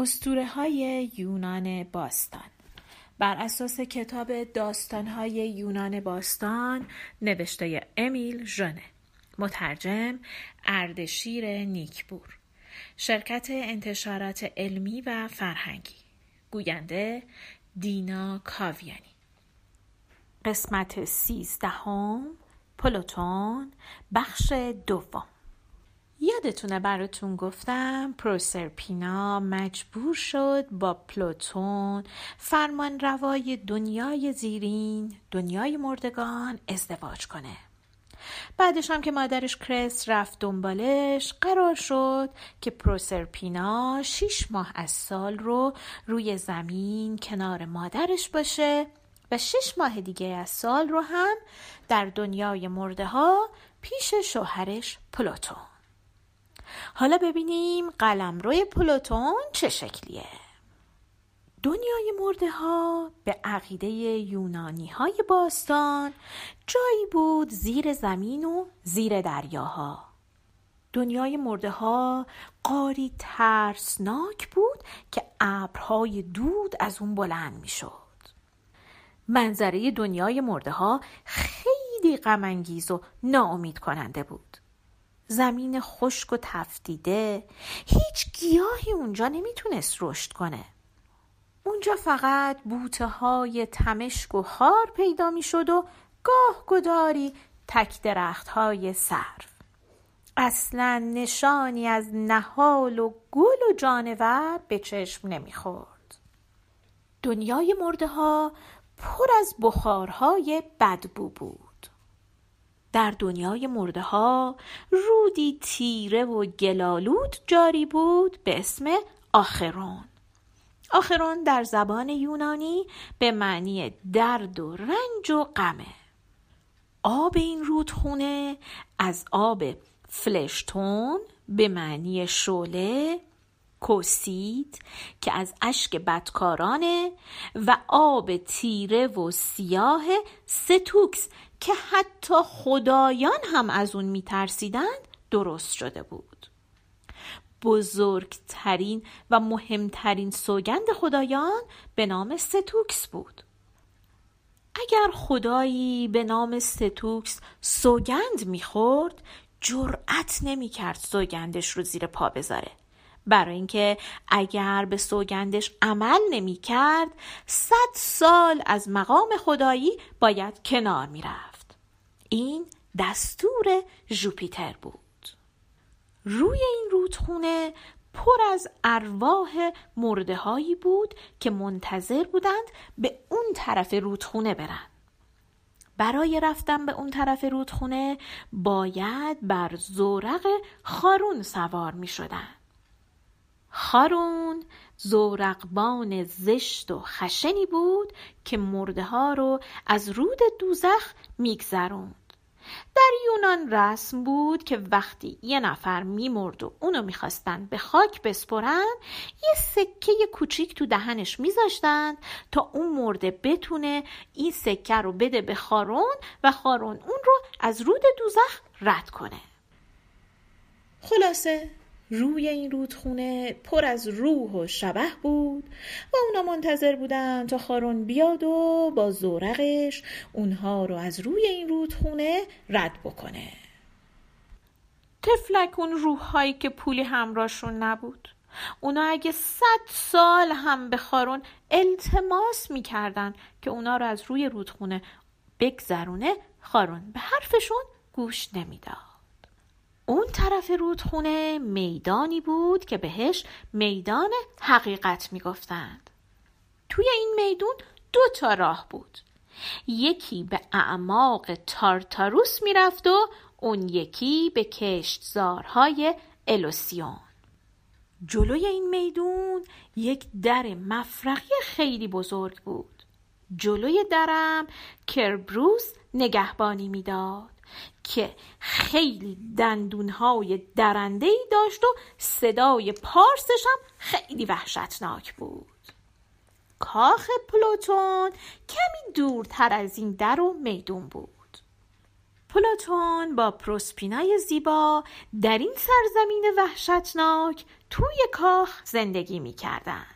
استوره های یونان باستان. بر اساس کتاب داستان های یونان باستان نوشته امیل ژنه مترجم اردشیر نیکبور. شرکت انتشارات علمی و فرهنگی. گوینده دینا کاویانی. قسمت سیزدهم پلوتون بخش دوم. یادتونه براتون گفتم پروسرپینا مجبور شد با پلوتون فرمان روای دنیای زیرین دنیای مردگان ازدواج کنه. بعدش هم که مادرش کرس رفت دنبالش قرار شد که پروسرپینا شیش ماه از سال رو روی زمین کنار مادرش باشه و شش ماه دیگه از سال رو هم در دنیای مرده ها پیش شوهرش پلوتون. حالا ببینیم قلم روی پلوتون چه شکلیه دنیای مرده ها به عقیده یونانی های باستان جایی بود زیر زمین و زیر دریاها دنیای مرده ها قاری ترسناک بود که ابرهای دود از اون بلند می شد. منظره دنیای مرده ها خیلی غمانگیز و ناامید کننده بود. زمین خشک و تفتیده هیچ گیاهی اونجا نمی‌تونست رشد کنه. اونجا فقط بوته های تمشک و خار پیدا می‌شد و گاه گداری تک درخت های سرف اصلا نشانی از نهال و گل و جانور به چشم نمی‌خورد. دنیای مرده ها پر از بخارهای بدبو بود. در دنیای مرده ها رودی تیره و گلالود جاری بود به اسم آخرون. آخرون در زبان یونانی به معنی درد و رنج و غمه. آب این رودخونه از آب فلشتون به معنی شوله کوسید که از اشک بدکارانه و آب تیره و سیاه ستوکس که حتی خدایان هم از اون میترسیدند درست شده بود. بزرگترین و مهمترین سوگند خدایان به نام ستوکس بود. اگر خدایی به نام ستوکس سوگند می‌خورد جرأت نمی‌کرد سوگندش رو زیر پا بذاره. برای اینکه اگر به سوگندش عمل نمی کرد صد سال از مقام خدایی باید کنار می‌رفت. این دستور ژوپیتر بود. روی این رودخونه پر از ارواح مرده هایی بود که منتظر بودند به اون طرف رودخونه برن. برای رفتن به اون طرف رودخونه باید بر زورق خارون سوار می شدن. خارون زورقبان زشت و خشنی بود که مرده ها رو از رود دوزخ میگذروند. در یونان رسم بود که وقتی یه نفر میمرد و اونو می‌خواستن به خاک بسپرن یه سکه کوچیک تو دهنش میذاشتن تا اون مرده بتونه این سکه رو بده به خارون و خارون اون رو از رود دوزخ رد کنه. خلاصه روی این رودخونه پر از روح و شبه بود و اونا منتظر بودن تا خارون بیاد و با زورقش اونها رو از روی این رودخونه رد بکنه. تفلک اون روحهایی که پولی همراهشون نبود. اونا اگه صد سال هم به خارون التماس می‌کردن که اونا رو از روی رودخونه بگذرونه خارون به حرفشون گوش نمی‌داد. اون طرف رودخونه میدانی بود که بهش میدان حقیقت می‌گفتند. توی این میدون دو تا راه بود. یکی به اعماق تارتاروس می‌رفت و اون یکی به کشتزارهای الوسیون. جلوی این میدون یک در مفرقی خیلی بزرگ بود. جلوی درم کربروس نگهبانی می‌داد. که خیلی دندونهای درنده ای داشت و صدای پارسش هم خیلی وحشتناک بود. کاخ پلوتون کمی دورتر از این در و میدون بود. پلوتون با پروسپینای زیبا در این سرزمین وحشتناک توی کاخ زندگی می‌کردن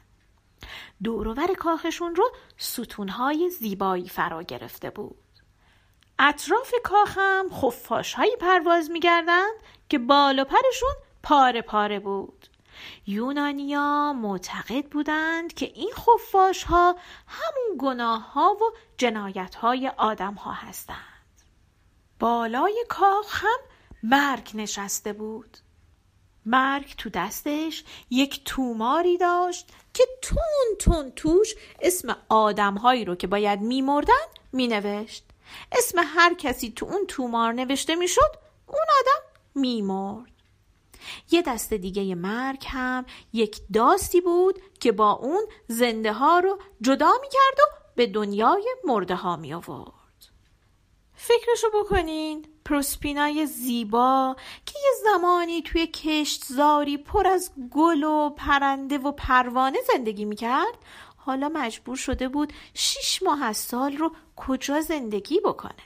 دورور کاخشون رو ستونهای زیبایی فرا گرفته بود. اطراف کاخ هم خفاش هایی پرواز میگردند که بالا پرشون پاره پاره بود. یونانیا معتقد بودند که این خفاش ها همون گناه ها و جنایت های آدم ها هستند. بالای کاخ هم مرگ نشسته بود. مرگ تو دستش یک توماری داشت که تون تون توش اسم آدمهایی رو که باید میمردن مینوشت. اسم هر کسی تو اون تومار نوشته می‌شد اون آدم میمرد یه دست دیگه مرگ هم یک داستی بود که با اون زنده ها رو جدا می‌کرد و به دنیای مرده ها می آورد. فکرشو بکنین پروسپینای زیبا که یه زمانی توی کشتزاری پر از گل و پرنده و پروانه زندگی می‌کرد حالا مجبور شده بود شیش ماه از سال رو کجا زندگی بکنه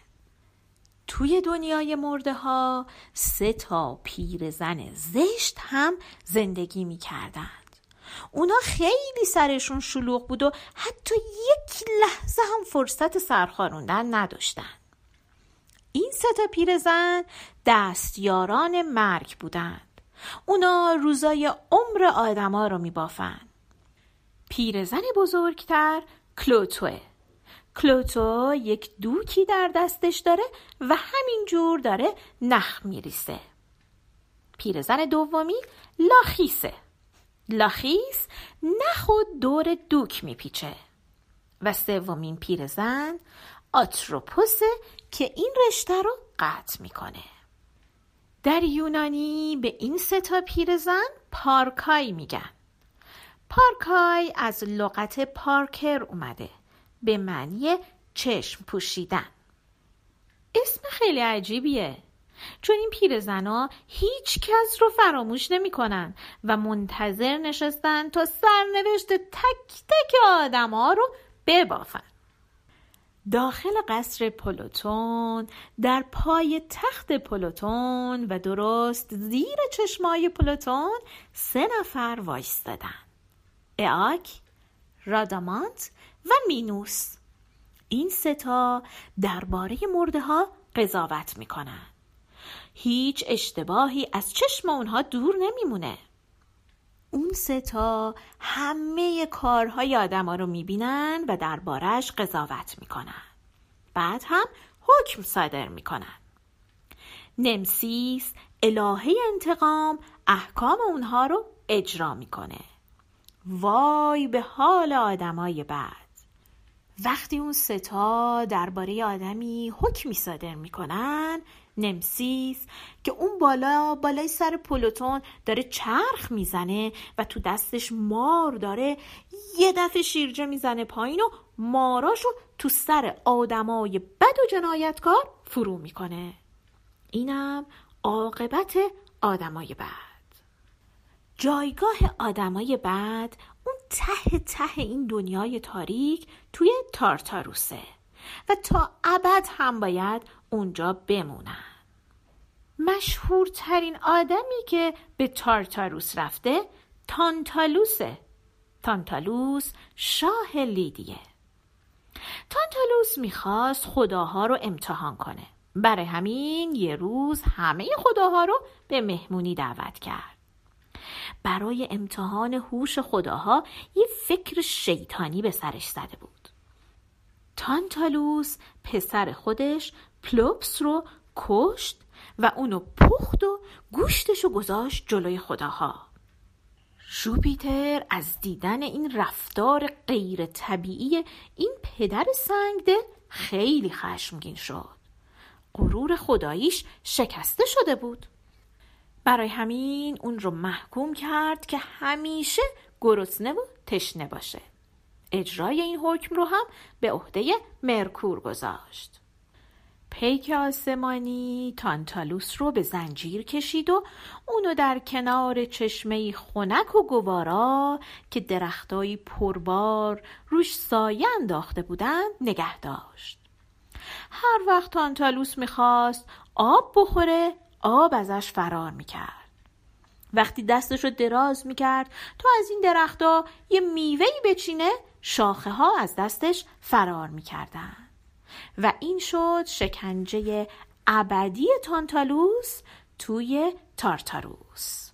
توی دنیای مرده ها سه تا پیر زن زشت هم زندگی می کردند. اونا خیلی سرشون شلوغ بود و حتی یک لحظه هم فرصت سرخاروندن نداشتن. این سه تا پیرزن دستیاران مرگ بودند. اونا روزای عمر آدما رو میبافند. پیرزن بزرگتر کلوتوه. کلوتو یک دوکی در دستش داره و همینجور داره نخ میریسه پیرزن دومی لاخیسه. لاخیس نخود دور دوک میپیچه. و سومین پیرزن آتروپوسه که این رشته رو قطع می‌کنه. در یونانی به این سه تا پیرزن پارکای میگن. پارکای از لغت پارکر اومده. به معنی چشم پوشیدن. اسم خیلی عجیبیه. چون این پیرزنا هیچ کس رو فراموش نمی‌کنن و منتظر نشستن تا سرنوشت تک تک آدم ها رو ببافن. داخل قصر پلوتون در پای تخت پلوتون و درست زیر چشمای پلوتون سه نفر وایستادن. اعاک رادامانت و مینوس. این ستا درباره مرده ها قضاوت می‌کنن. هیچ اشتباهی از چشم اونها دور نمیمونه. اون ستا همه کارهای آدم ها رو می‌بینن و دربارش قضاوت می‌کنن. بعد هم حکم صادر می‌کنن. نمسیس الهه انتقام احکام اونها رو اجرا می‌کنه. وای به حال آدمای بعد وقتی اون ستا درباره آدمی حکمی صادر می‌کنن نمسیس که اون بالا بالای سر پلوتون داره چرخ می‌زنه و تو دستش مار داره یه دفعه شیرجه می‌زنه پایین و ماراشو تو سر آدمای بد و جنایتکار فرو می‌کنه. اینم عاقبت آدمای بد. جایگاه آدمای بعد اون ته ته این دنیای تاریک توی تارتاروسه و تا ابد هم باید اونجا بمونن. مشهورترین آدمی که به تارتاروس رفته تانتالوسه. تانتالوس شاه لیدیه. تانتالوس می‌خواست خداها رو امتحان کنه. برای همین یه روز همه خداها رو به مهمونی دعوت کرد. برای امتحان هوش خداها یه فکر شیطانی به سرش زده بود. تانتالوس پسر خودش پلوپس رو کشت و اونو پخت و گوشتشو گذاشت جلوی خداها. جوپیتر از دیدن این رفتار غیر طبیعی این پدر سنگده خیلی خشمگین شد. غرور خداییش شکسته شده بود. برای همین اون رو محکوم کرد که همیشه گرسنه و تشنه باشه. اجرای این حکم رو هم به عهده مرکور گذاشت. پیک آسمانی تانتالوس رو به زنجیر کشید و اونو در کنار چشمه خنک و گوارا که درختایی پربار روش سایه انداخته بودند نگه داشت. هر وقت تانتالوس می‌خواست آب بخوره آب ازش فرار می‌کرد. وقتی دستش رو دراز می‌کرد تا از این درختها یه میوهی بچینه شاخه ها از دستش فرار می‌کردن. و این شد شکنجه ابدی تانتالوس توی تارتاروس.